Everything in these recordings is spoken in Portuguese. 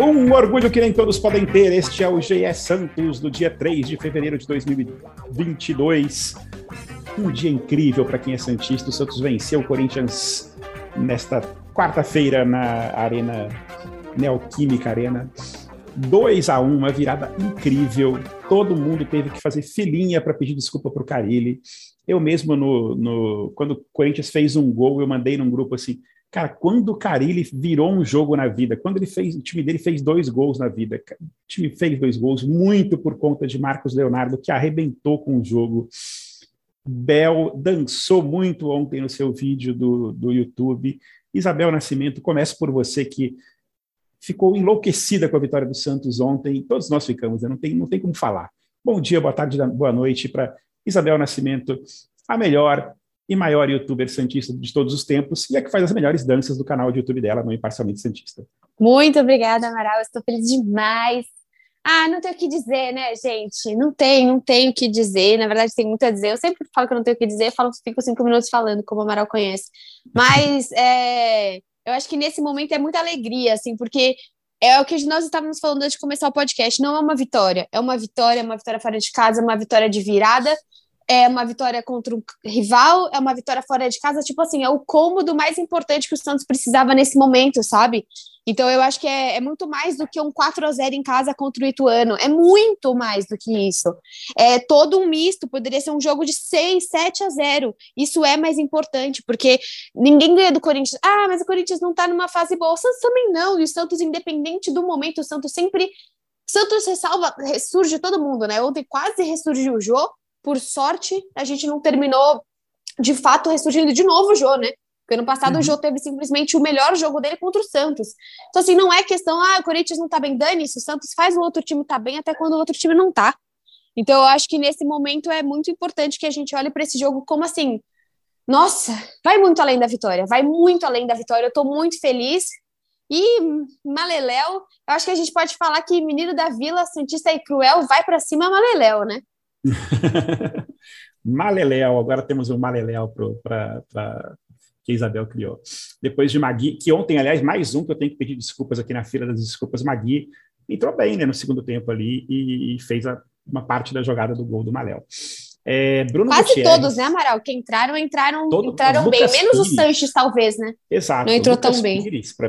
Um orgulho que nem todos podem ter. Este é o GE Santos do dia 3 de fevereiro de 2022. Um dia incrível para quem é Santista. O Santos venceu o Corinthians nesta quarta-feira na Arena Neoquímica Arena. 2 a 1 uma virada incrível. Todo mundo teve que fazer filinha para pedir desculpa para o Carilli. Eu mesmo, no, no, quando o Corinthians fez um gol, eu mandei num grupo assim: Cara, quando o Carilli virou um jogo na vida, quando ele fez, o time dele fez dois gols na vida, o time fez dois gols, muito por conta de Marcos Leonardo, que arrebentou com o jogo. Bel dançou muito ontem no seu vídeo do, do YouTube. Isabel Nascimento, começo por você que ficou enlouquecida com a vitória do Santos ontem. Todos nós ficamos, né? não, tem, não tem como falar. Bom dia, boa tarde, boa noite para Isabel Nascimento, a melhor e maior youtuber santista de todos os tempos e é que faz as melhores danças do canal de YouTube dela, no Imparcialmente Santista. Muito obrigada, Amaral. Estou feliz demais. Ah, não tenho o que dizer, né, gente? Não tem, não tenho o que dizer. Na verdade, tem muito a dizer. Eu sempre falo que eu não tenho o que dizer, falo, fico cinco minutos falando, como o Amaral conhece. Mas é, eu acho que nesse momento é muita alegria, assim, porque é o que nós estávamos falando antes de começar o podcast. Não é uma vitória, é uma vitória, uma vitória fora de casa, uma vitória de virada, é uma vitória contra um rival, é uma vitória fora de casa, tipo assim, é o cômodo mais importante que o Santos precisava nesse momento, sabe? Então eu acho que é, é, muito mais do que um 4 a 0 em casa contra o Ituano, é muito mais do que isso. É todo um misto, poderia ser um jogo de 6, 7 a 0. Isso é mais importante, porque ninguém ganha do Corinthians. Ah, mas o Corinthians não tá numa fase boa. O Santos também não, e o Santos independente do momento, o Santos sempre Santos ressalva, ressurge todo mundo, né? Ontem quase ressurgiu o Jô, por sorte, a gente não terminou de fato ressurgindo de novo o Jô, né? Porque ano passado uhum. o Jô teve simplesmente o melhor jogo dele contra o Santos. Então, assim, não é questão, ah, o Corinthians não tá bem, dane isso, o Santos faz o outro time tá bem até quando o outro time não tá. Então, eu acho que nesse momento é muito importante que a gente olhe para esse jogo como assim, nossa, vai muito além da vitória, vai muito além da vitória, eu tô muito feliz. E Maleléu, eu acho que a gente pode falar que menino da Vila, Santista e Cruel, vai para cima Maleléu, né? Maleléu, agora temos um Maleléu para que Isabel criou. Depois de Magui, que ontem, aliás, mais um que eu tenho que pedir desculpas aqui na fila das desculpas, Magui entrou bem né, no segundo tempo ali e, e fez a, uma parte da jogada do gol do Maléu. É, Bruno Quase Gutierrez, todos, né, Amaral? Que entraram, entraram, todo, entraram bem. Menos Pires, o Sanches, talvez, né? Exato. Não entrou tão bem.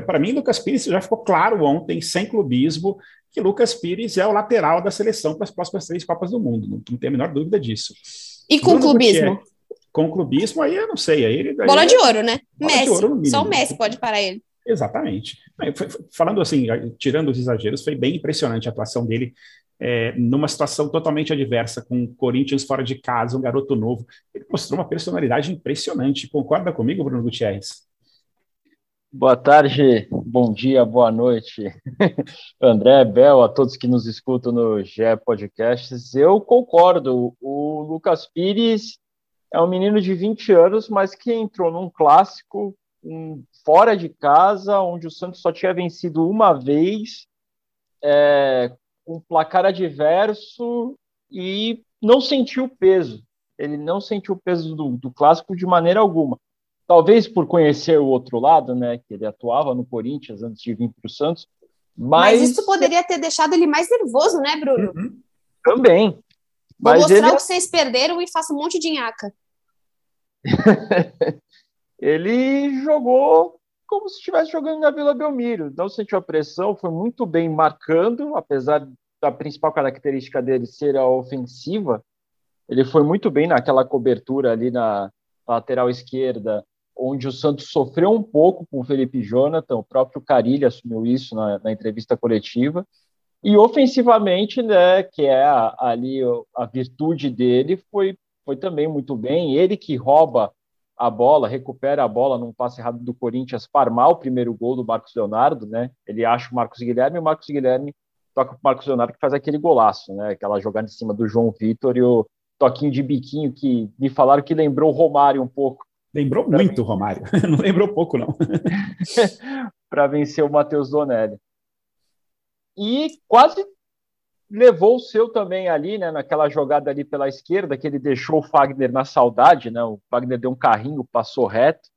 Para mim, Lucas Pires já ficou claro ontem, sem clubismo, que Lucas Pires é o lateral da seleção para as próximas três Copas do Mundo. Não, não tem a menor dúvida disso. E com Bruno clubismo? Gutierrez, com clubismo, aí eu não sei. Aí, aí Bola de ouro, né? Messi. Ouro, Só o Messi pode parar ele. Exatamente. Falando assim, tirando os exageros, foi bem impressionante a atuação dele é, numa situação totalmente adversa, com o Corinthians fora de casa, um garoto novo. Ele mostrou uma personalidade impressionante. Concorda comigo, Bruno Gutierrez? Boa tarde, bom dia, boa noite, André, Bel, a todos que nos escutam no GE Podcasts. Eu concordo, o Lucas Pires é um menino de 20 anos, mas que entrou num clássico um, fora de casa, onde o Santos só tinha vencido uma vez, é, com placar adverso e não sentiu o peso. Ele não sentiu o peso do, do clássico de maneira alguma talvez por conhecer o outro lado, né, que ele atuava no Corinthians antes de vir para o Santos. Mas... mas... isso poderia ter deixado ele mais nervoso, né, Bruno? Uhum. Também. Vou mas mostrar ele... o que vocês perderam e faço um monte de nhaca. ele jogou como se estivesse jogando na Vila Belmiro. Não sentiu a pressão, foi muito bem marcando, apesar da principal característica dele ser a ofensiva. Ele foi muito bem naquela cobertura ali na lateral esquerda, onde o Santos sofreu um pouco com o Felipe Jonathan, o próprio Carilli assumiu isso na, na entrevista coletiva, e ofensivamente, né, que é a, ali a virtude dele, foi, foi também muito bem, ele que rouba a bola, recupera a bola num passe errado do Corinthians para armar o primeiro gol do Marcos Leonardo, né, ele acha o Marcos Guilherme, e o Marcos Guilherme toca para o Marcos Leonardo que faz aquele golaço, né, aquela jogada em cima do João Vitor e o toquinho de biquinho que me falaram que lembrou o Romário um pouco, Lembrou pra muito o Romário, não lembrou pouco, não. para vencer o Matheus Donelli. e quase levou o seu também ali, né, naquela jogada ali pela esquerda, que ele deixou o Fagner na saudade, né, o Fagner deu um carrinho, passou reto,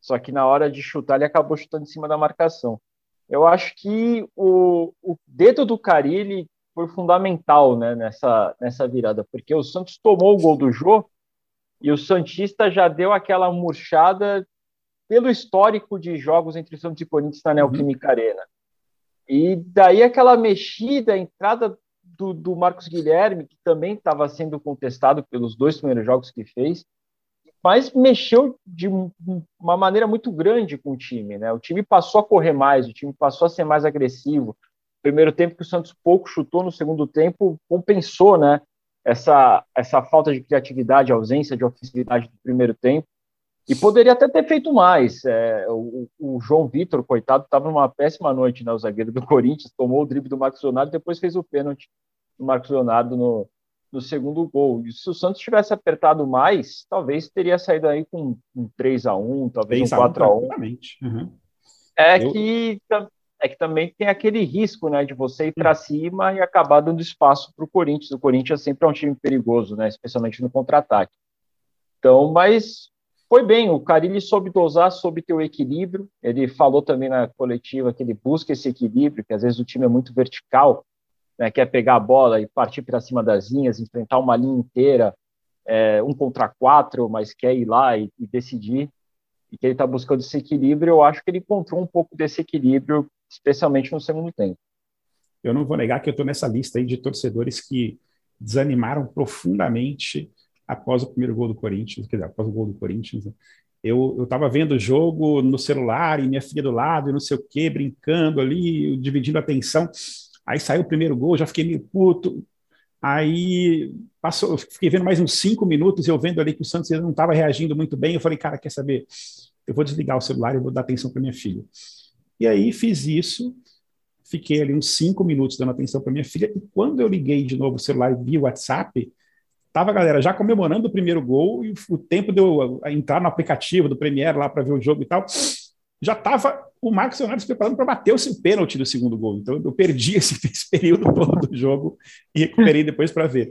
só que na hora de chutar ele acabou chutando em cima da marcação. Eu acho que o, o dedo do Carilli foi fundamental né, nessa, nessa virada, porque o Santos tomou o gol do Jô e o Santista já deu aquela murchada pelo histórico de jogos entre Santos e Corinthians na Neoquímica uhum. Arena. E daí aquela mexida, a entrada do, do Marcos Guilherme, que também estava sendo contestado pelos dois primeiros jogos que fez, mas mexeu de uma maneira muito grande com o time. Né? O time passou a correr mais, o time passou a ser mais agressivo. Primeiro tempo que o Santos pouco chutou, no segundo tempo compensou né, essa, essa falta de criatividade, ausência de ofensividade do primeiro tempo. E poderia até ter feito mais. É, o, o, João Vitor, coitado, estava numa péssima noite, né? O zagueiro do Corinthians tomou o drible do Marcos Leonardo e depois fez o pênalti do Marcos Leonardo no, no segundo gol. E se o Santos tivesse apertado mais, talvez teria saído aí com um 3 a 1 talvez um 4 a 1 uhum. É, Eu... que, é que também tem aquele risco né, de você ir para cima e acabar dando espaço para o Corinthians. O Corinthians sempre é um time perigoso, né, especialmente no contra-ataque. Então, mas foi bem, o Carilli soube dosar, soube ter o equilíbrio. Ele falou também na coletiva que ele busca esse equilíbrio, que às vezes o time é muito vertical, né, quer pegar a bola e partir para cima das linhas, enfrentar uma linha inteira, é, um contra quatro, mas quer ir lá e, e decidir. E que ele está buscando esse equilíbrio. Eu acho que ele encontrou um pouco desse equilíbrio, especialmente no segundo tempo. Eu não vou negar que eu estou nessa lista aí de torcedores que desanimaram profundamente após o primeiro gol do Corinthians, quer dizer, após o gol do Corinthians, né? eu estava vendo o jogo no celular e minha filha do lado, e não sei o quê, brincando ali, dividindo a atenção. Aí saiu o primeiro gol, já fiquei meio puto. Aí passou, eu fiquei vendo mais uns cinco minutos, eu vendo ali que o Santos não estava reagindo muito bem. Eu falei, cara, quer saber? Eu vou desligar o celular e vou dar atenção para minha filha. E aí fiz isso, fiquei ali uns cinco minutos dando atenção para minha filha. E quando eu liguei de novo o celular e vi o WhatsApp, Tava, galera, já comemorando o primeiro gol e o tempo de eu entrar no aplicativo do Premiere lá para ver o jogo e tal. Já estava o Marcos Leonardo se preparando para bater o pênalti do segundo gol. Então eu perdi esse, esse período todo do jogo e recuperei depois para ver.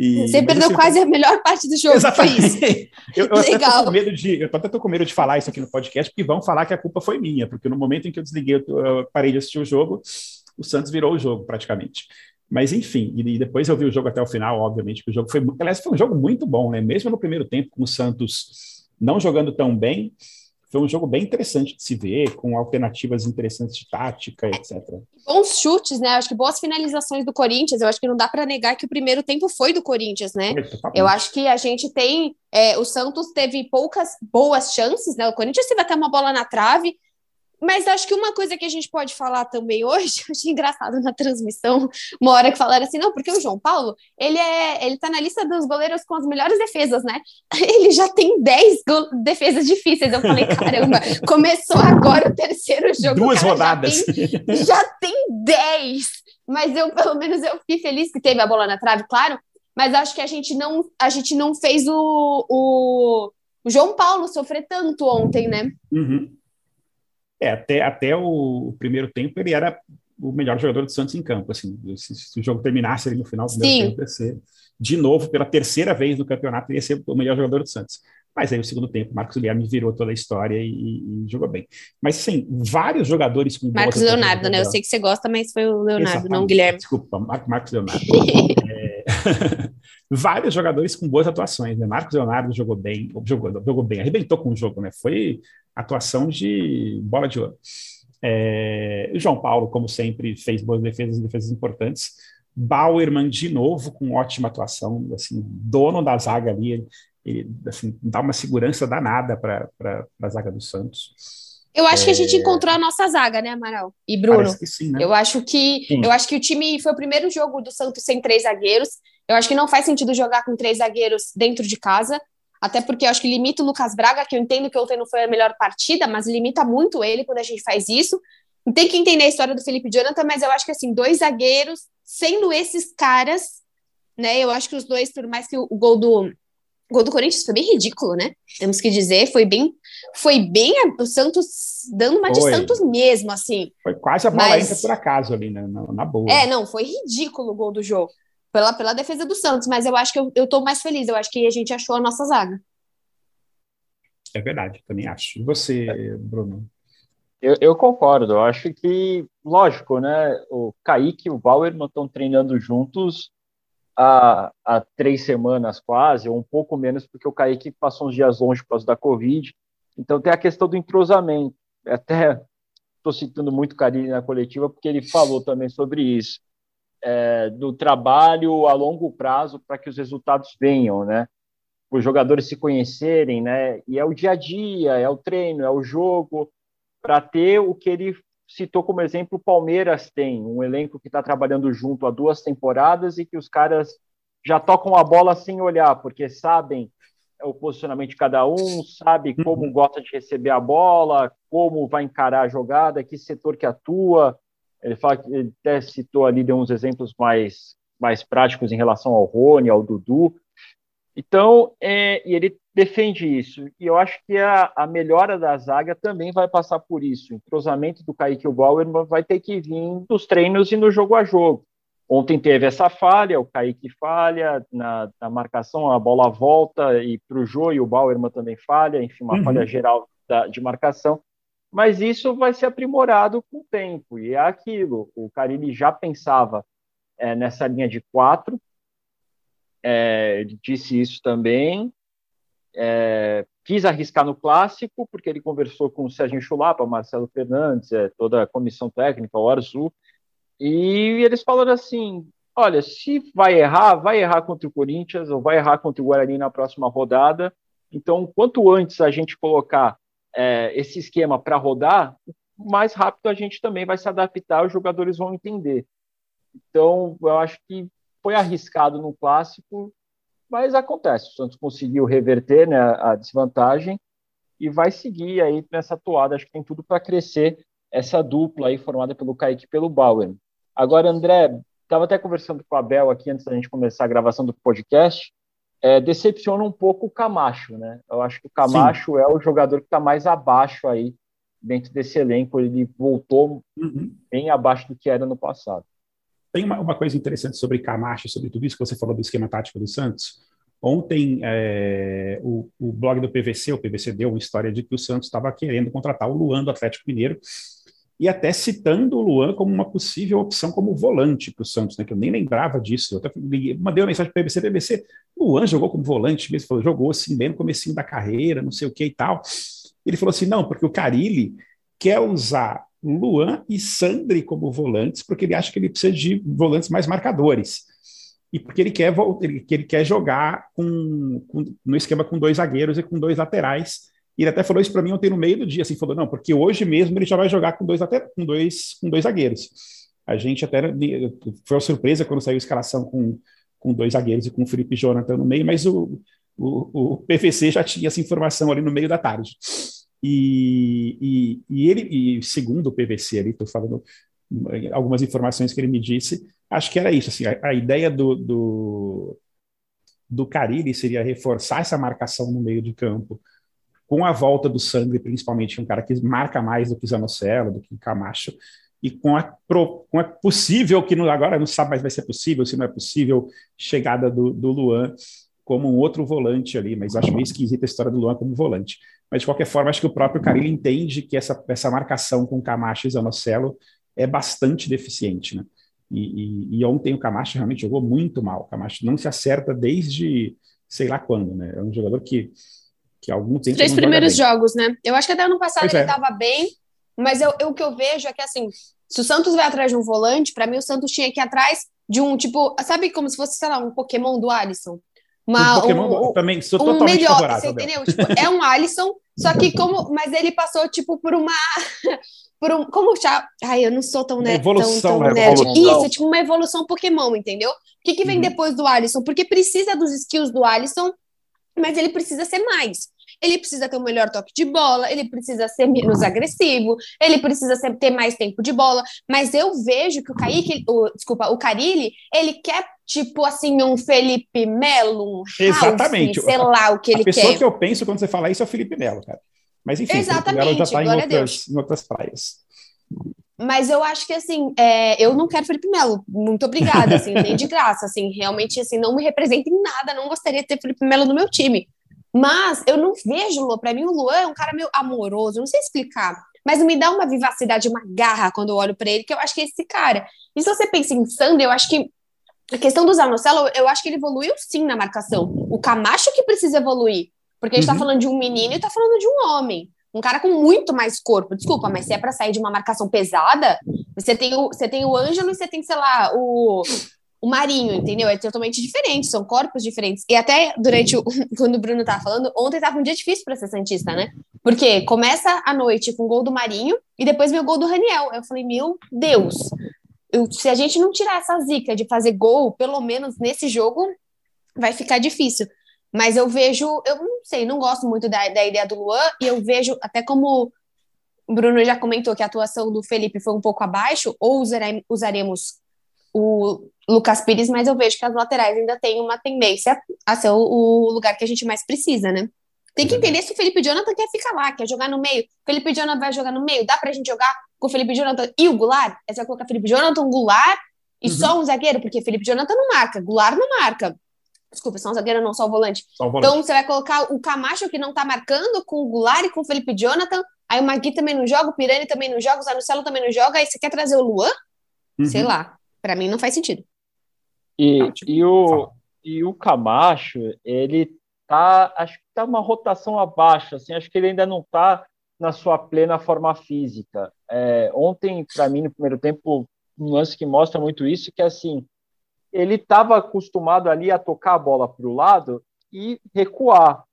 E, Você perdeu assim, quase a melhor parte do jogo. Exatamente. eu, eu Legal. Até tô com medo de, eu até tô com medo de falar isso aqui no podcast, porque vão falar que a culpa foi minha, porque no momento em que eu desliguei, eu parei de assistir o jogo, o Santos virou o jogo praticamente. Mas enfim, e depois eu vi o jogo até o final, obviamente, que o jogo foi. Aliás, foi um jogo muito bom, né? Mesmo no primeiro tempo, com o Santos não jogando tão bem, foi um jogo bem interessante de se ver, com alternativas interessantes de tática, etc. Bons chutes, né? Acho que boas finalizações do Corinthians. Eu acho que não dá para negar que o primeiro tempo foi do Corinthians, né? eu acho que a gente tem. É, o Santos teve poucas boas chances, né? O Corinthians teve até uma bola na trave. Mas acho que uma coisa que a gente pode falar também hoje, eu achei engraçado na transmissão, uma hora que falaram assim, não, porque o João Paulo, ele é, ele tá na lista dos goleiros com as melhores defesas, né? Ele já tem 10 defesas difíceis. Eu falei, caramba, começou agora o terceiro jogo. Duas cara, rodadas. Já tem, já tem 10. Mas eu, pelo menos, eu fiquei feliz que teve a bola na trave, claro. Mas acho que a gente não, a gente não fez o, o, o João Paulo sofrer tanto ontem, né? Uhum. É, até, até o, primeiro tempo ele era o melhor jogador do Santos em campo. Assim, se, se o jogo terminasse ali no final do primeiro tempo, ia ser, de novo, pela terceira vez no campeonato, ia ser o melhor jogador do Santos. Mas aí, no segundo tempo, Marcos Guilherme virou toda a história e, e, jogou bem. Mas, assim, vários jogadores com Marcos Leonardo, né? Eu sei que você gosta, mas foi o Leonardo, Exatamente. não o Guilherme. Desculpa, Marcos Leonardo. é... vários jogadores com boas atuações, né? Marcos Leonardo jogou bem, jogou, jogou bem, arrebentou com o jogo, né? Foi atuação de bola de ouro. É, o João Paulo, como sempre, fez boas defesas, defesas importantes. Bauerman, de novo, com ótima atuação, assim, dono da zaga ali, ele, ele assim, dá uma segurança danada para a zaga do Santos. Eu acho é... que a gente é. encontrou a nossa zaga, né, Amaral? E Bruno. Sim, né? Eu acho que sim. eu acho que o time foi o primeiro jogo do Santos sem três zagueiros. Eu acho que não faz sentido jogar com três zagueiros dentro de casa. Até porque eu acho que limita o Lucas Braga, que eu entendo que ontem não foi a melhor partida, mas limita muito ele quando a gente faz isso. Tem que entender a história do Felipe Jonathan, mas eu acho que assim, dois zagueiros, sendo esses caras, né? Eu acho que os dois, por mais que o, gol do, O gol do Corinthians foi bem ridículo, né? Temos que dizer, foi bem, foi bem o Santos dando uma foi. de Santos mesmo, assim. Foi quase a bola mas... entra por acaso ali, né? na, na boa. É, não, foi ridículo o gol do jogo. Pela, pela defesa do Santos, mas eu acho que eu, eu tô mais feliz. Eu acho que a gente achou a nossa zaga. É verdade, também acho. E você, Bruno? Eu, eu, concordo. Eu acho que, lógico, né? O Kaique e o Bauerman estão treinando juntos há, há três semanas quase, ou um pouco menos, porque o Kaique passou uns dias longe por causa da Covid. Então tem a questão do entrosamento. Até estou citando muito o Carilli na coletiva, porque ele falou também sobre isso. É, do trabalho a longo prazo para que os resultados venham, né? Os jogadores se conhecerem, né? E é o dia a dia, é o treino, é o jogo, para ter o que ele citou como exemplo, o Palmeiras tem um elenco que está trabalhando junto há duas temporadas e que os caras já tocam a bola sem olhar, porque sabem o posicionamento de cada um, sabe como uhum. gosta de receber a bola, como vai encarar a jogada, que setor que atua. Ele fala ele até citou ali, deu uns exemplos mais, mais práticos em relação ao Rony, ao Dudu. Então, é, e ele defende isso. E eu acho que a, a, melhora da zaga também vai passar por isso. O entrosamento do Kaique e o Bauer vai ter que vir dos treinos e no jogo a jogo. Ontem teve essa falha, o Kaique falha na, na marcação, a bola volta e para o Jô e o Bauerman também falha, enfim, uma uhum. falha geral da, de marcação. Mas isso vai ser aprimorado com o tempo, e é aquilo. O Carilli já pensava é, nessa linha de quatro, é, ele disse isso também. É, quis arriscar no clássico, porque ele conversou com o Sérgio Chulapa, Marcelo Fernandes, é, toda a comissão técnica, o Arzu, e eles falaram assim: olha, se vai errar, vai errar contra o Corinthians ou vai errar contra o Guarani na próxima rodada. Então, quanto antes a gente colocar é, esse esquema para rodar, mais rápido a gente também vai se adaptar, os jogadores vão entender. Então, eu acho que foi arriscado no clássico, mas acontece. O Santos conseguiu reverter né, a desvantagem e vai seguir aí nessa toada. Acho que tem tudo para crescer essa dupla aí formada pelo Kaique e pelo Bauer. Agora, André, estava até conversando com a Bel aqui antes da gente começar a gravação do podcast. É, decepciona um pouco o Camacho, né? Eu acho que o Camacho Sim. é o jogador que está mais abaixo aí dentro desse elenco. Ele voltou uhum. bem abaixo do que era no passado. Tem uma, uma, coisa interessante sobre Camacho, sobre tudo isso que você falou do esquema tático do Santos. Ontem, é, o, o, blog do PVC, o PVC deu uma história de que o Santos estava querendo contratar o Luan do Atlético Mineiro e até citando o Luan como uma possível opção como volante para o Santos, né, que eu nem lembrava disso. Eu até mandei uma mensagem para o PVC, PVC, Luan jogou como volante mesmo, falou, jogou assim, bem no comecinho da carreira, não sei o que e tal. Ele falou assim, não, porque o Carilli quer usar Luan e Sandri como volantes, porque ele acha que ele precisa de volantes mais marcadores. E porque ele quer, ele, ele quer jogar com, com, no esquema com dois zagueiros e com dois laterais. E ele até falou isso para mim ontem no meio do dia, assim, falou, não, porque hoje mesmo ele já vai jogar com dois, com dois, com dois zagueiros. A gente até foi uma surpresa quando saiu a escalação com, com dois zagueiros e com o Felipe Jonathan no meio, mas o, o, o PVC já tinha essa informação ali no meio da tarde. E, e, e ele, e segundo o PVC ali, estou falando algumas informações que ele me disse, acho que era isso. Assim, a, a ideia do, do, do Carilli seria reforçar essa marcação no meio de campo, com a volta do Sandri, principalmente, um cara que marca mais do que Zanocelo, do que Camacho, e com a, pro, com a possível, que agora não sabe mais vai ser possível, se não é possível, chegada do, do Luan como um outro volante ali, mas acho meio esquisita a história do Luan como volante. Mas, de qualquer forma, acho que o próprio Carilli entende que essa, essa marcação com Camacho e Zanocelo é bastante deficiente, né? E, e, e, ontem o Camacho realmente jogou muito mal. O Camacho não se acerta desde sei lá quando, né? É um jogador que, que tempo. Os três primeiros jogos, né? Eu acho que até ano passado pois ele estava é. bem, mas eu, eu, o que eu vejo é que assim, se o Santos vai atrás de um volante, para mim o Santos tinha que ir atrás de um tipo, sabe como se fosse, sei lá, um Pokémon do Alisson. Uma, Pokémon um, também sou um melhor. Você entendeu? Tipo, é um Alisson, só que como, mas ele passou tipo por uma por um, como já, ai, eu não sou tão nerd, evolução, tão, tão nerd. Isso, é tipo uma evolução Pokémon, entendeu? O que, que vem uhum. depois do Alisson? Porque precisa dos skills do Alisson, mas ele precisa ser mais. Ele precisa ter um melhor toque de bola, ele precisa ser menos agressivo, ele precisa ser, ter mais tempo de bola. Mas eu vejo que o Kaique, o, desculpa, o Carilli, ele quer Tipo assim, um Felipe Melo, um Exatamente. sei lá o que ele quer. A pessoa quer. que eu penso quando você fala isso é o Felipe Melo, cara. Mas enfim, Exatamente, Felipe Melo já está em outras, em outras praias. Mas eu acho que, assim, é, eu não quero Felipe Melo. Muito obrigada, assim, nem de graça, assim. Realmente, assim, não me representa em nada. Não gostaria de ter Felipe Melo no meu time. Mas eu não vejo o Luan. Pra mim, o Luan é um cara meio amoroso. Não sei explicar. Mas me dá uma vivacidade, uma garra quando eu olho para ele, que eu acho que é esse cara. E se você pensa em Sander, eu acho que a questão do Zanocelo, eu acho que ele evoluiu sim na marcação. O Camacho que precisa evoluir. Porque a gente tá uhum. tá falando de um menino e tá falando de um homem. Um cara com muito mais corpo. Desculpa, mas se é para sair de uma marcação pesada, você tem o, você tem o Ângelo e você tem, sei lá, o, o Marinho, entendeu? É totalmente diferente, são corpos diferentes. E até durante o, quando o Bruno tava falando, ontem tava um dia difícil para ser Santista, né? Porque começa a noite com o gol do Marinho e depois o gol do Raniel. Eu falei, meu Deus, eu, se a gente não tirar essa zica de fazer gol, pelo menos nesse jogo, vai ficar difícil. Mas eu vejo, eu não sei, não gosto muito da, da ideia do Luan, e eu vejo, até como o Bruno já comentou que a atuação do Felipe foi um pouco abaixo, ou usaremos o Lucas Pires, mas eu vejo que as laterais ainda têm uma tendência a ser o, o lugar que a gente mais precisa, né? Tem que entender se o Felipe Jonathan quer ficar lá, quer jogar no meio. Felipe Jonathan vai jogar no meio, dá pra gente jogar com o Felipe Jonathan e o Goulart? Aí você vai colocar Felipe Jonathan, Goulart e uhum. só um zagueiro, porque Felipe Jonathan não marca, Goulart não marca. Desculpa, só um zagueiro, não só o volante. Só o volante. Então você vai colocar o Camacho, que não tá marcando, com o Goulart e com o Felipe Jonathan. Aí o Magui também não joga, o Pirani também não joga, o Zanocelo também não joga. Aí você quer trazer o Luan? Uhum. Sei lá. Para mim não faz sentido. E, e, o, e o Camacho, ele tá, acho que tá uma rotação abaixo, assim, acho que ele ainda não tá na sua plena forma física. É, ontem, para mim, no primeiro tempo, um lance que mostra muito isso, que é assim, ele estava acostumado ali a tocar a bola para o lado e recuar.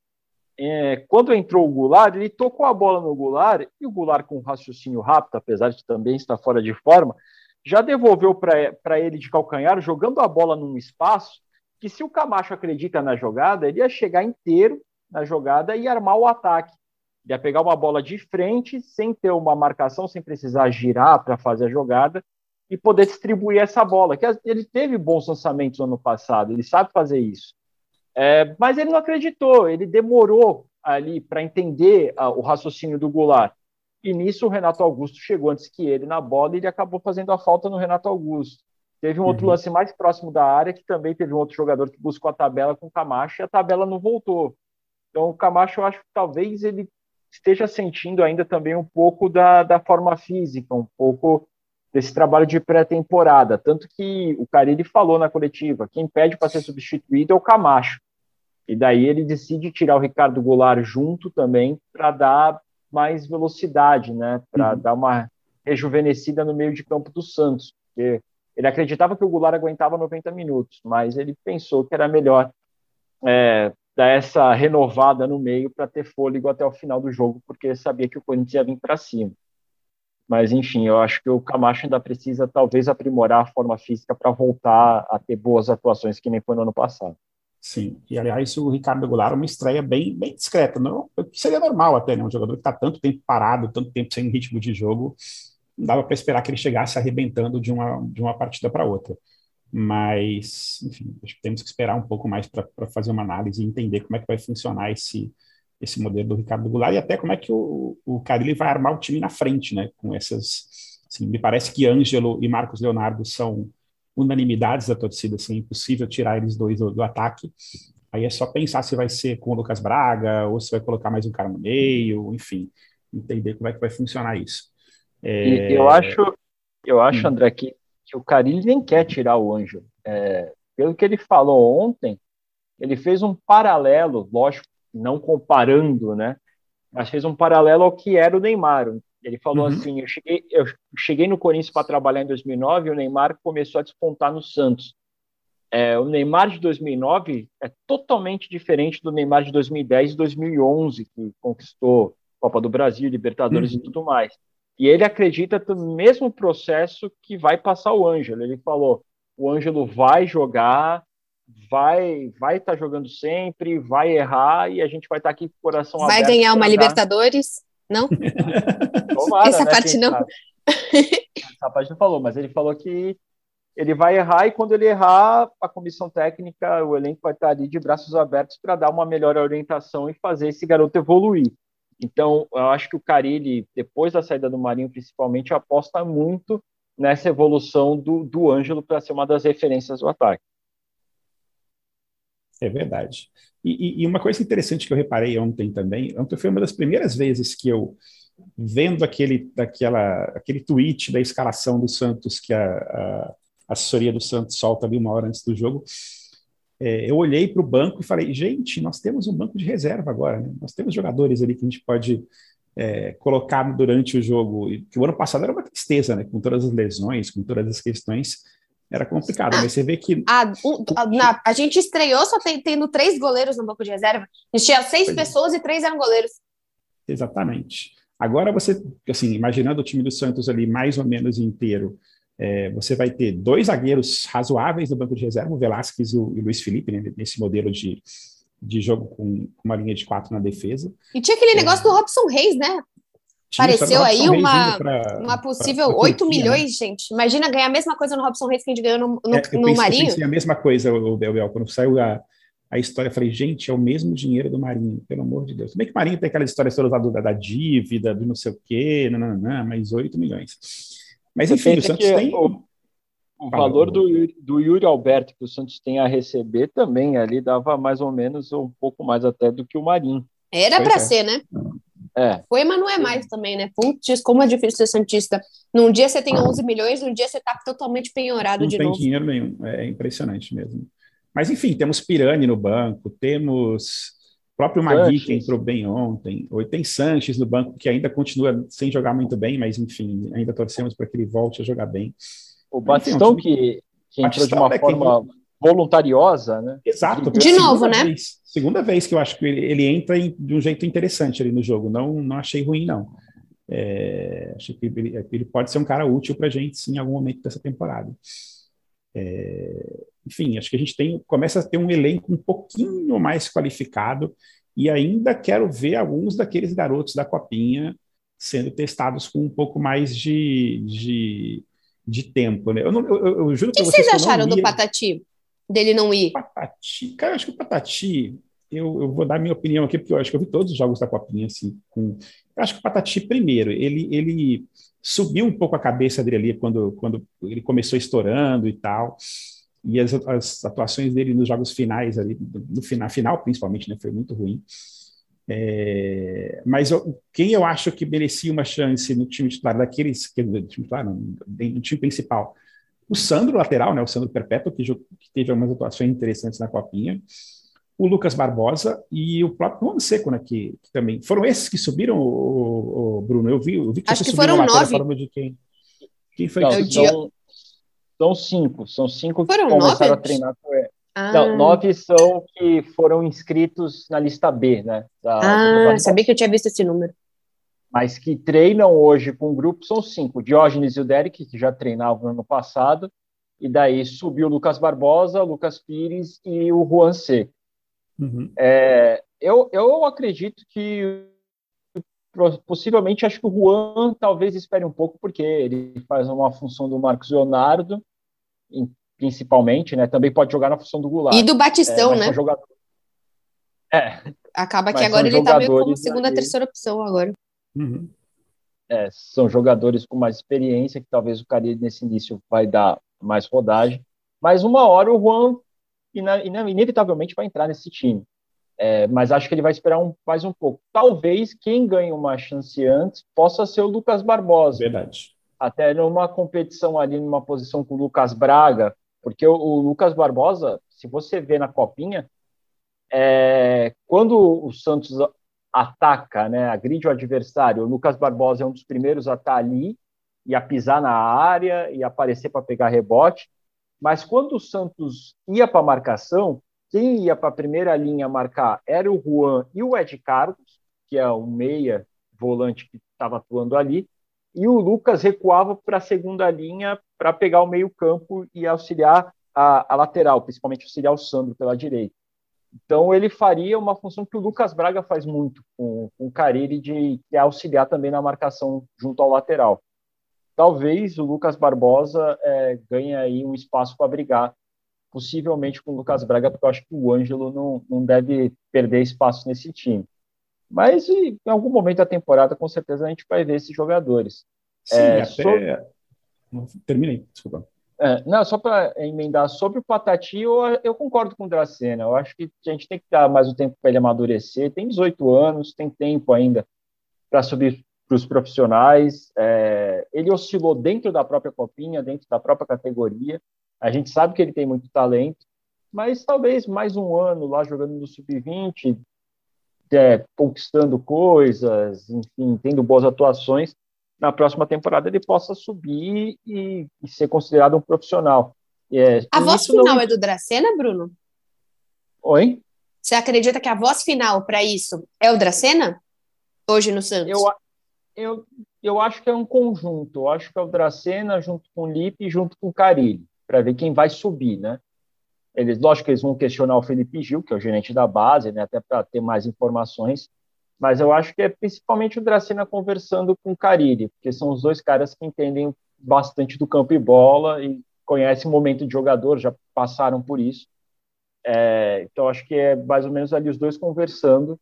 É, quando entrou o Goulart, ele tocou a bola no Goulart e o Goulart, com um raciocínio rápido, apesar de também estar fora de forma, já devolveu para ele de calcanhar, jogando a bola num espaço que, se o Camacho acredita na jogada, ele ia chegar inteiro na jogada e armar o ataque. Ele ia pegar uma bola de frente, sem ter uma marcação, sem precisar girar para fazer a jogada, e poder distribuir essa bola. Que ele teve bons lançamentos no ano passado, ele sabe fazer isso. É, mas ele não acreditou, ele demorou ali para entender a, o raciocínio do Goulart. E nisso o Renato Augusto chegou antes que ele na bola e ele acabou fazendo a falta no Renato Augusto. Teve um outro uhum. lance mais próximo da área que também teve um outro jogador que buscou a tabela com o Camacho e a tabela não voltou. Então o Camacho, eu acho que talvez ele esteja sentindo ainda também um pouco da, da forma física, um pouco desse trabalho de pré-temporada. Tanto que o Carilli falou na coletiva: quem pede para ser substituído é o Camacho. E daí ele decide tirar o Ricardo Goulart junto também para dar mais velocidade, né? Para uhum. dar uma rejuvenescida no meio de campo do Santos. Porque ele acreditava que o Goulart aguentava 90 minutos, mas ele pensou que era melhor é, dar essa renovada no meio para ter fôlego até o final do jogo, porque sabia que o Corinthians ia vir para cima. Mas, enfim, eu acho que o Camacho ainda precisa, talvez, aprimorar a forma física para voltar a ter boas atuações, que nem foi no ano passado. Sim, e aliás, o Ricardo Goulart uma estreia bem, bem discreta, não, seria normal até, né? Um jogador que está tanto tempo parado, tanto tempo sem ritmo de jogo, não dava para esperar que ele chegasse arrebentando de uma, de uma partida para outra. Mas, enfim, acho que temos que esperar um pouco mais para fazer uma análise e entender como é que vai funcionar esse, esse modelo do Ricardo Goulart e até como é que o, o Carilli vai armar o time na frente, né? Com essas. Assim, me parece que Ângelo e Marcos Leonardo são unanimidades da torcida, assim, é impossível tirar eles dois do, do, ataque. Aí é só pensar se vai ser com o Lucas Braga ou se vai colocar mais um cara no meio, enfim, entender como é que vai funcionar isso. É... eu acho, eu acho, hum. André, que, que o Carilli nem quer tirar o Ângelo. É, pelo que ele falou ontem, ele fez um paralelo, lógico, não comparando, né? Mas fez um paralelo ao que era o Neymar. Ele falou uhum. assim: eu cheguei, eu cheguei no Corinthians para trabalhar em 2009 e o Neymar começou a despontar no Santos. É, o Neymar de 2009 é totalmente diferente do Neymar de 2010 e 2011, que conquistou Copa do Brasil, Libertadores uhum. e tudo mais. E ele acredita no mesmo processo que vai passar o Ângelo. Ele falou: o Ângelo vai jogar, vai vai estar tá jogando sempre, vai errar e a gente vai estar tá aqui com o coração vai aberto. Vai ganhar uma Libertadores? Não? Tomara, Essa né, parte não. Essa parte não falou, mas ele falou que ele vai errar e quando ele errar, a comissão técnica, o elenco vai estar ali de braços abertos para dar uma melhor orientação e fazer esse garoto evoluir. Então, eu acho que o Carilli, depois da saída do Marinho, principalmente, aposta muito nessa evolução do, do Ângelo para ser uma das referências do ataque. É verdade. E, e, uma coisa interessante que eu reparei ontem também, ontem foi uma das primeiras vezes que eu, vendo aquele, daquela, aquele tweet da escalação do Santos que a, a assessoria do Santos solta ali uma hora antes do jogo, é, eu olhei para o banco e falei, gente, nós temos um banco de reserva agora, né? nós temos jogadores ali que a gente pode é, colocar durante o jogo, que o ano passado era uma tristeza, né? com todas as lesões, com todas as questões, era complicado, mas você vê que. A, o, a, na, a gente estreou só tem, tendo três goleiros no banco de reserva. A gente tinha seis pois é. pessoas é. e três eram goleiros. Exatamente. Agora você, assim, imaginando o time do Santos ali mais ou menos inteiro, é, você vai ter dois zagueiros razoáveis no banco de reserva, o Velasquez e o, e o Luiz Felipe, né, nesse modelo de, de jogo com uma linha de quatro na defesa. E tinha aquele é, negócio do Robson Reis, né? Apareceu aí uma, pra, uma possível pra, pra 8 Turquia, milhões, né? gente. Imagina ganhar a mesma coisa no Robson Reis que a gente ganhou no, no, é, no Marinho. Eu pensei a mesma coisa, o Bel, quando saiu a, a história, eu falei, gente, é o mesmo dinheiro do Marinho, pelo amor de Deus. Como é que o Marinho tem aquela história toda da, da dívida, do não sei o quê, não, não, não, mais 8 milhões. Mas enfim, o Santos tem. O, o valor do, do Yuri Alberto que o Santos tem a receber também ali dava mais ou menos um pouco mais até do que o Marinho. Era para é. ser, né? É. Foi, mas não é mais também, né? Putz, como é difícil ser Santista. Num dia você tem 11 milhões, num dia você tá totalmente penhorado não de novo. Não tem dinheiro nenhum. É impressionante mesmo. Mas, enfim, temos Pirani no banco, temos o próprio Magui, que entrou bem ontem, ou tem Sanches no banco, que ainda continua sem jogar muito bem, mas, enfim, ainda torcemos para que ele volte a jogar bem. O Batistão, enfim, é um que, que entrou de uma é forma voluntariosa, né? Exato. De novo, né? Vez, segunda vez que eu acho que ele, ele entra em, de um jeito interessante ali no jogo. Não, não achei ruim, não. É, acho que ele, ele, pode ser um cara útil para a gente sim, em algum momento dessa temporada. É, enfim, acho que a gente tem, começa a ter um elenco um pouquinho mais qualificado e ainda quero ver alguns daqueles garotos da Copinha sendo testados com um pouco mais de, de, de tempo. Né? Eu, não, eu, eu juro O que vocês acharam do Patati? Dele não ir? Patati, cara, acho que o Patati, eu, eu, vou dar minha opinião aqui, porque eu acho que eu vi todos os jogos da Copinha, assim, com... Eu acho que o Patati, primeiro, ele, ele subiu um pouco a cabeça dele ali quando, quando ele começou estourando e tal, e as, as atuações dele nos jogos finais ali, no final, final principalmente, né, foi muito ruim. É, mas eu, quem eu acho que merecia uma chance no time titular daqueles, que, no time titular, não, no time principal, o Sandro, lateral, né, o Sandro Perpétuo, que, que teve algumas atuações interessantes na Copinha. O Lucas Barbosa e o próprio Juan Seco, né, que, que, também. Foram esses que subiram, o, o Bruno? Eu vi, eu vi que Acho que foram nove. De quem, quem foi Não, que são, são cinco. São cinco foram que começaram nove? a treinar com ele. Ah. Não, nove são que foram inscritos na lista B, né? Da, ah, sabia que eu tinha visto esse número mas que treinam hoje com o grupo são cinco: Diógenes e o Derek, que já treinavam no ano passado, e daí subiu o Lucas Barbosa, o Lucas Pires e o Juan C. Uhum. É, eu, eu acredito que possivelmente acho que o Juan talvez espere um pouco, porque ele faz uma função do Marcos Leonardo, principalmente, né? Também pode jogar na função do Goulart. E do Batistão, é, né? Jogador... É. Acaba que agora ele tá meio como segunda, ali... terceira opção agora. Uhum. É, são jogadores com mais experiência, que talvez o Caribe nesse início vai dar mais rodagem, mas uma hora o Juan inevitavelmente vai entrar nesse time. É, mas acho que ele vai esperar um, mais um pouco. Talvez quem ganhe uma chance antes possa ser o Lucas Barbosa. Verdade. Até numa competição ali, numa posição com o Lucas Braga, porque o, o Lucas Barbosa, se você vê na copinha, é, quando o Santos ataca, né, agride o adversário. O Lucas Barbosa é um dos primeiros a estar ali e a pisar na área e aparecer para pegar rebote. Mas quando o Santos ia para a marcação, quem ia para a primeira linha marcar era o Juan e o Ed Carlos, que é o meia volante que estava atuando ali, e o Lucas recuava para a segunda linha para pegar o meio-campo e auxiliar a, a, lateral, principalmente auxiliar o Sandro pela direita. Então ele faria uma função que o Lucas Braga faz muito com, com o Carille de, de auxiliar também na marcação junto ao lateral. talvez o Lucas Barbosa é, ganhe aí um espaço para brigar, possivelmente com o Lucas Braga, porque eu acho que o Ângelo não, não deve perder espaço nesse time. Mas em algum momento da temporada, com certeza, a gente vai ver esses jogadores. Sim, é, até... sobre... Terminei, desculpa. É, não, só para emendar sobre o Patati, eu, eu, concordo com o Dracena. Eu acho que a gente tem que dar mais um tempo para ele amadurecer. Tem 18 anos, tem tempo ainda para subir para os profissionais. É, ele oscilou dentro da própria copinha, dentro da própria categoria. A gente sabe que ele tem muito talento, mas talvez mais um ano lá jogando no sub-20, é, conquistando coisas, enfim, tendo boas atuações, na próxima temporada ele possa subir e, e ser considerado um profissional. É, a voz final não... é do Dracena, Bruno? Oi? Você acredita que a voz final para isso é o Dracena? Hoje no Santos? Eu, eu, eu acho que é um conjunto. Eu acho que é o Dracena junto com o Lipe e junto com o Carilli, para ver quem vai subir, né? Eles, lógico que eles vão questionar o Felipe Gil, que é o gerente da base, né, até para ter mais informações, mas eu acho que é principalmente o Dracena conversando com o Carilli, porque são os dois caras que entendem bastante do campo e bola e conhecem o momento de jogador, já passaram por isso. É, então, acho que é mais ou menos ali os dois conversando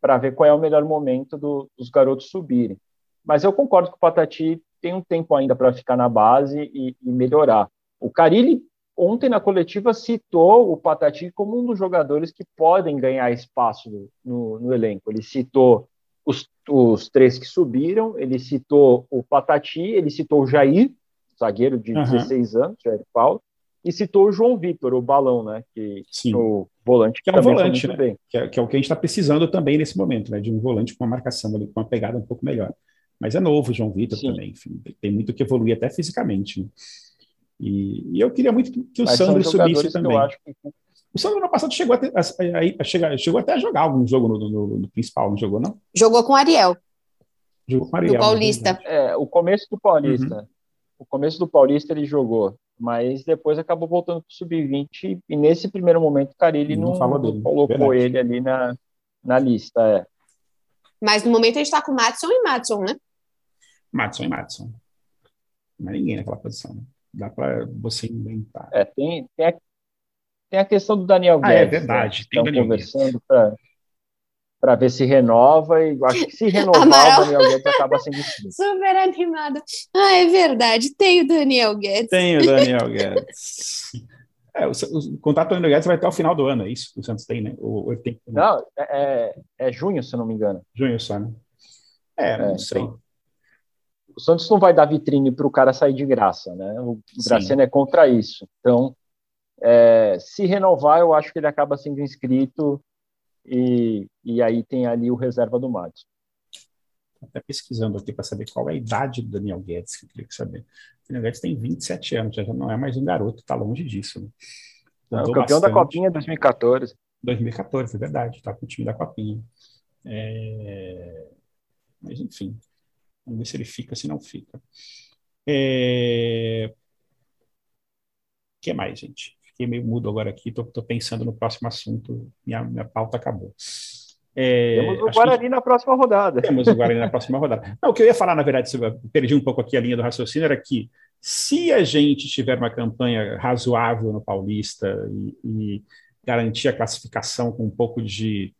para ver qual é o melhor momento do, dos garotos subirem. Mas eu concordo que o Patati tem um tempo ainda para ficar na base e, e melhorar. O Carilli ontem na coletiva citou o Patati como um dos jogadores que podem ganhar espaço no, no, no elenco. Ele citou os, os, três que subiram, ele citou o Patati, ele citou o Jair, zagueiro de uhum. 16 anos, Jair Paulo, e citou o João Vitor, o balão, né? Que, Sim. o volante que, que é um volante, né? Que é, que é, o que a gente está precisando também nesse momento, né? De um volante com uma marcação ali, com uma pegada um pouco melhor. Mas é novo o João Vitor também, enfim, tem muito que evoluir até fisicamente. Né? E, e eu queria muito que o Mas Sandro subisse também. Que... O Sandro no passado chegou até a, a, a, chegou até a jogar algum jogo no, no, no, principal, não jogou, não? Jogou com o Ariel. Jogou com o Ariel. Do Paulista. É, o começo do Paulista. Uhum. O começo do Paulista ele jogou, mas depois acabou voltando para o Sub-20 e nesse primeiro momento o Carilli não, não, falou dele, colocou verdade. ele ali na, na lista. É. Mas no momento a gente está com Matson e Matson, né? Matson e Matson. Não é ninguém naquela posição, né? Dá para você inventar. É, tem, tem, a, tem a questão do Daniel Guedes. Ah, é verdade. Né? Tem Estão conversando para ver se renova, e acho que se renovar, Amaral. o Daniel Guedes acaba sendo inscrito. Super animado. Ah, é verdade, tem o Daniel Guedes. Tem o Daniel Guedes. É, o, o, contrato do Daniel Guedes vai até o final do ano, é isso? O Santos tem, né? O, tem, não, é, é, é junho, se não me engano. Junho só, né? É, não é, sei. Então, o Santos não vai dar vitrine para o cara sair de graça, né? O Dracena é contra isso. Então, é, se renovar, eu acho que ele acaba sendo inscrito e, e aí tem ali o reserva do Matos. Até pesquisando aqui para saber qual é a idade do Daniel Guedes, que eu queria saber. O Daniel Guedes tem 27 anos, já não é mais um garoto, está longe disso. Né? É, o campeão bastante. da Copinha 2014. 2014, é verdade, está com o time da Copinha. É... Mas, enfim, Vamos ver se ele fica, se não fica. É... O que mais, gente? Fiquei meio mudo agora aqui, estou pensando no próximo assunto, minha, minha pauta acabou. É, temos o Guarani que... na próxima rodada. Temos o Guarani na próxima rodada. Não, o que eu ia falar, na verdade, perdi um pouco aqui a linha do raciocínio, era que se a gente tiver uma campanha razoável no Paulista e, e garantir a classificação com um pouco de,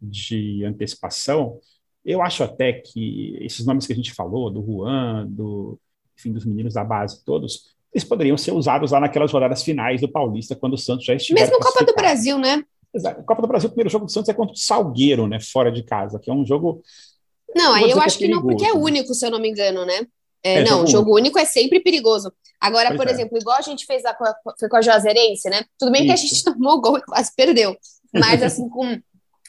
de antecipação, eu acho até que esses nomes que a gente falou, do Juan, do, enfim, dos meninos da base, todos, eles poderiam ser usados lá naquelas rodadas finais do Paulista, quando o Santos já estiver. Mesmo Copa do Brasil, né? Exato. Copa do Brasil, o primeiro jogo do Santos é contra o Salgueiro, né? Fora de casa, que é um jogo. Não, aí eu acho que, é que não, porque é único, se eu não me engano, né? É, é, não, jogo, jogo único. é sempre perigoso. Agora, pois por é. exemplo, igual a gente fez a, foi com a Juazeirense, né? Tudo bem Isso. que a gente tomou gol e quase perdeu. Mas, assim, com,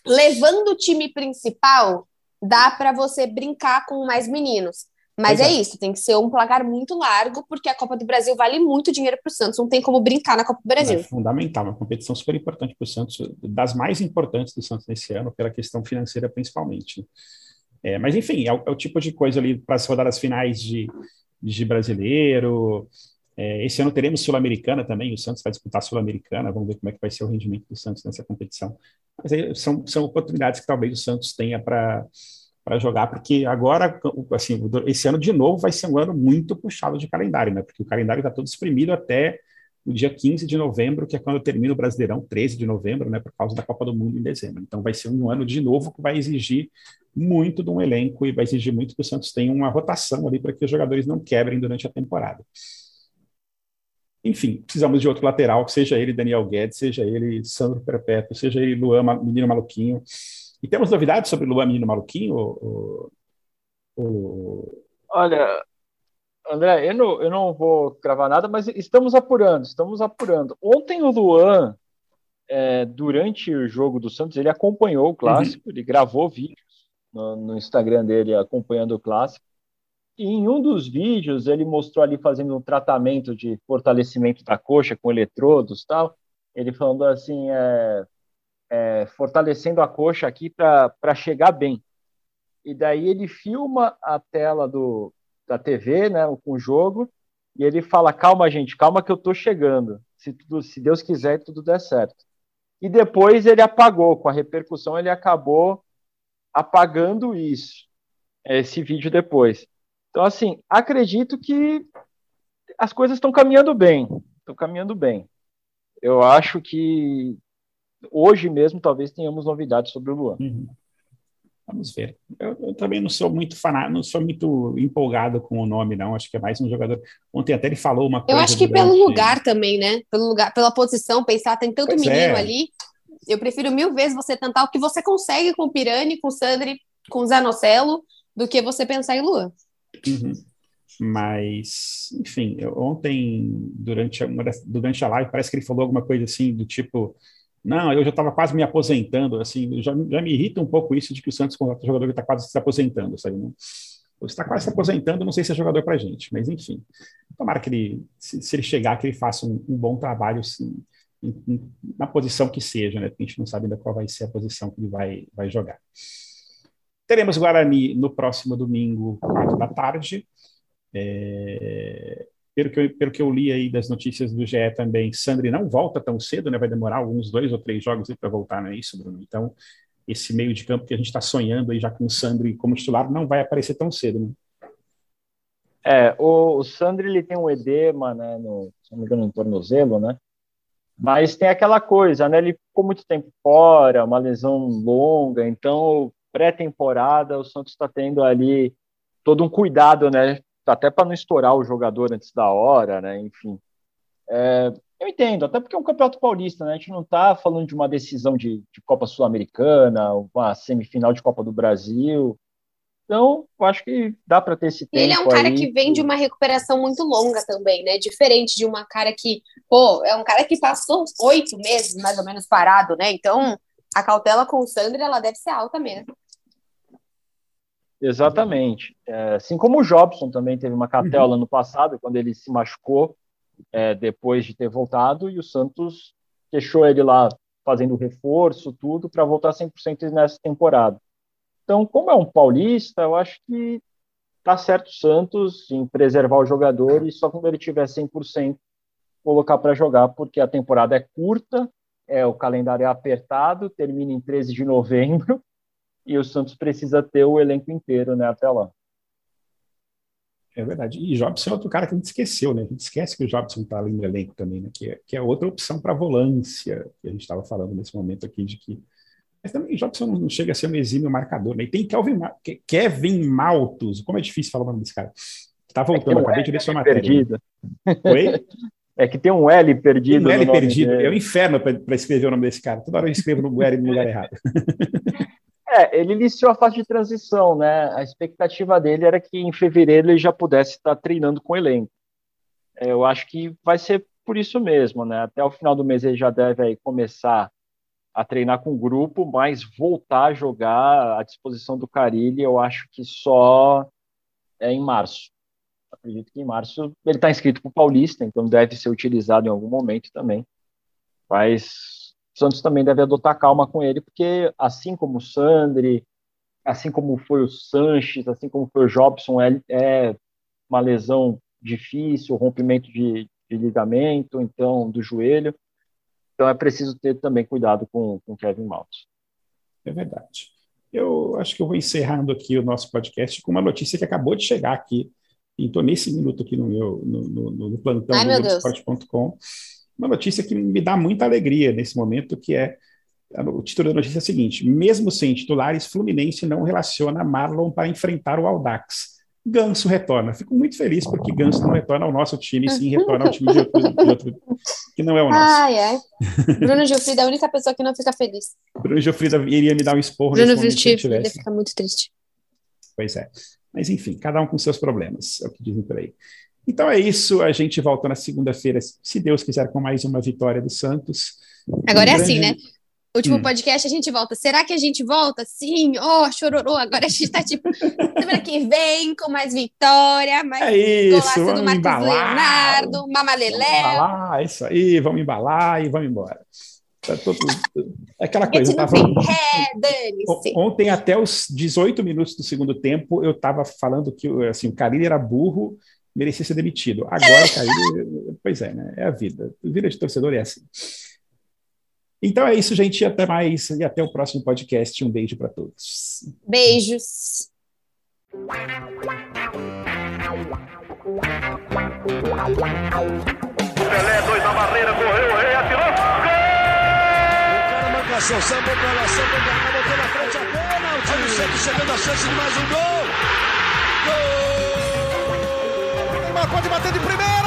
levando o time principal, dá para você brincar com mais meninos. Mas é. é. isso, tem que ser um placar muito largo, porque a Copa do Brasil vale muito dinheiro para o Santos, não tem como brincar na Copa do Brasil. É fundamental, uma competição super importante para o Santos, das mais importantes do Santos nesse ano, pela questão financeira principalmente. É, mas enfim, é o, é o, tipo de coisa ali para as rodadas finais de, de brasileiro. É, esse ano teremos Sul-Americana também, o Santos vai disputar Sul-Americana, vamos ver como é que vai ser o rendimento do Santos nessa competição. Mas aí são, são oportunidades que talvez o Santos tenha para para jogar, porque agora, assim, esse ano de novo vai ser um ano muito puxado de calendário, né? Porque o calendário está todo exprimido até o dia 15 de novembro, que é quando termina o Brasileirão, 13 de novembro, né? Por causa da Copa do Mundo em dezembro. Então vai ser um ano de novo que vai exigir muito de um elenco e vai exigir muito que o Santos tenha uma rotação ali para que os jogadores não quebrem durante a temporada. Enfim, precisamos de outro lateral, seja ele Daniel Guedes, seja ele Sandro Perpétuo, seja ele Luan Menino Maluquinho. E temos novidades sobre Luan Menino Maluquinho? Ou, ou... Olha, André, eu não, eu não vou cravar nada, mas estamos apurando, estamos apurando. Ontem o Luan, é, durante o jogo do Santos, ele acompanhou o clássico, uhum. ele gravou vídeos no, no Instagram dele acompanhando o clássico. Em um dos vídeos ele mostrou ali fazendo um tratamento de fortalecimento da coxa com eletrodos tal. Ele falando assim, é, é, fortalecendo a coxa aqui para chegar bem. E daí ele filma a tela do, da TV, né, com o jogo, e ele fala: calma, gente, calma que eu tô chegando. Se, tudo, se Deus quiser, tudo der certo. E depois ele apagou, com a repercussão, ele acabou apagando isso, esse vídeo depois. Então, assim, acredito que as coisas estão caminhando bem. Estão caminhando bem. Eu acho que hoje mesmo talvez tenhamos novidades sobre o Luan. Uhum. Vamos ver. Eu, eu, também não sou muito fanático, não sou muito empolgado com o nome, não. Acho que é mais um jogador. Ontem até ele falou uma coisa. Eu acho que durante... pelo lugar também, né? Pelo lugar, pela posição, pensar, tem tanto pois menino é. ali. Eu prefiro mil vezes você tentar o que você consegue com o Pirani, com o Sandri, com o Zanocelo, do que você pensar em Luan. Uhum. Mas, enfim, eu, ontem, durante a, durante a live, parece que ele falou alguma coisa assim, do tipo, não, eu já estava quase me aposentando, assim, já, já me irrita um pouco isso de que o Santos contrata um jogador que está quase se aposentando, sabe? Não? Você está quase se aposentando, não sei se é jogador para gente, mas enfim, tomara que ele, se, se ele chegar, que ele faça um, um bom trabalho, assim, na posição que seja, né? Porque a gente não sabe ainda qual vai ser a posição que ele vai, vai jogar. Teremos Guarani no próximo domingo, quatro da tarde. É, pelo, que eu, pelo que eu li aí das notícias do GE também, Sandri não volta tão cedo, né? Vai demorar alguns dois ou três jogos para voltar, não é isso, Bruno? Então, esse meio de campo que a gente está sonhando aí já com o Sandri como titular não vai aparecer tão cedo, né? É, o, o Sandri ele tem um edema, né, no, se não me engano, no tornozelo, né? Mas tem aquela coisa, né? Ele ficou muito tempo fora, uma lesão longa, então pré-temporada o Santos está tendo ali todo um cuidado, né? Até para não estourar o jogador antes da hora, né? Enfim. É, eu entendo, até porque é um campeonato paulista, né? A gente não está falando de uma decisão de, de Copa Sul-Americana, uma semifinal de Copa do Brasil. Então, eu acho que dá para ter esse tempo. Ele é um cara aí. que vem de uma recuperação muito longa também, né? Diferente de uma cara que, pô, é um cara que passou oito meses mais ou menos parado, né? Então, a cautela com o Sandro, ela deve ser alta mesmo. Exatamente. É, assim como o Jobson também teve uma cautela uhum. no passado, quando ele se machucou é, depois de ter voltado, e o Santos deixou ele lá fazendo reforço, tudo, para voltar 100% nessa temporada. Então, como é um paulista, eu acho que tá certo o Santos em preservar o jogador e só quando ele tiver 100% colocar para jogar, porque a temporada é curta, é o calendário é apertado, termina em 13 de novembro e o Santos precisa ter o elenco inteiro né, até lá. É verdade. E Jobson é outro cara que a gente esqueceu, né? A gente esquece que o Jobson está ali no elenco também, né? Que é, que é outra opção para volância, que a gente estava falando nesse momento aqui, de que mas também Jobson não chega a ser um exímio marcador, né? E tem Kelvin, Kevin Maltos, como é difícil falar o nome desse cara. Tá voltando, é acabei de ler sua matéria. Perdido. Oi? É que tem um L perdido. Um L perdido. Dele. É o um inferno para escrever o nome desse cara. Toda hora eu escrevo no L no lugar errado. É, ele iniciou a fase de transição, né? A expectativa dele era que em fevereiro ele já pudesse estar treinando com o elenco. É, eu acho que vai ser por isso mesmo, né? Até o final do mês ele já deve aí começar a treinar com o grupo, mas voltar a jogar à disposição do Carilli, eu acho que só é em março. Acredito que em março ele está inscrito para o Paulista, então deve ser utilizado em algum momento também. Mas o Santos também deve adotar calma com ele, porque assim como o Sandri, assim como foi o Sanches, assim como foi o Jobson, é, é uma lesão difícil, rompimento de, de ligamento, então do joelho. Então é preciso ter também cuidado com o Kevin Maltz. É verdade. eu acho que eu vou encerrando aqui o nosso podcast com uma notícia que acabou de chegar aqui. Estou nesse minuto aqui no meu no, no, no plantão Ai, do esporte.com. Uma notícia que me dá muita alegria nesse momento, que é o título da notícia é o seguinte: mesmo sem titulares, Fluminense não relaciona Marlon para enfrentar o Aldax. Ganso retorna. Fico muito feliz porque Ganso não retorna ao nosso time, sim retorna ao time de outro, de outro que não é o nosso. Ai, ai. Bruno Gilfrida é a única pessoa que não fica feliz. Bruno Gilfrida iria me dar um esporro Bruno nesse momento se ele Gilfrida fica muito triste. Pois é. Mas enfim, cada um com seus problemas, é o que dizem por aí. Então é isso, a gente volta na segunda-feira, se Deus quiser, com mais uma vitória do Santos. Agora é Um assim, grande- né? Último Hum. podcast a gente volta. Será que a gente volta? Sim, oh, chororô. Agora a gente tá tipo, semana que vem com mais vitória, mais É isso, do vamos Marcos embalar. Leonardo, Vamos Mamaléu. embalar, é isso aí, vamos embalar e vamos embora. Tá todo- É aquela coisa, tava- dane-se. Ontem, até os 18 minutos do segundo tempo, eu estava falando que assim, o Carilli era burro, merecia ser demitido. Agora o Carilli, pois é, né? É a vida. A vida de torcedor é assim. Então é isso, gente. Até mais e até o próximo podcast. Um beijo para todos. Beijos. Pelé, dois na barreira, correu, o rei atirou. Gol! O cara marcação, sambou pra lá, sambou pra cá, botou na frente a pênalti. Olha o Santos chegando a chance de mais um. Gol! Neymar pode bater de primeira.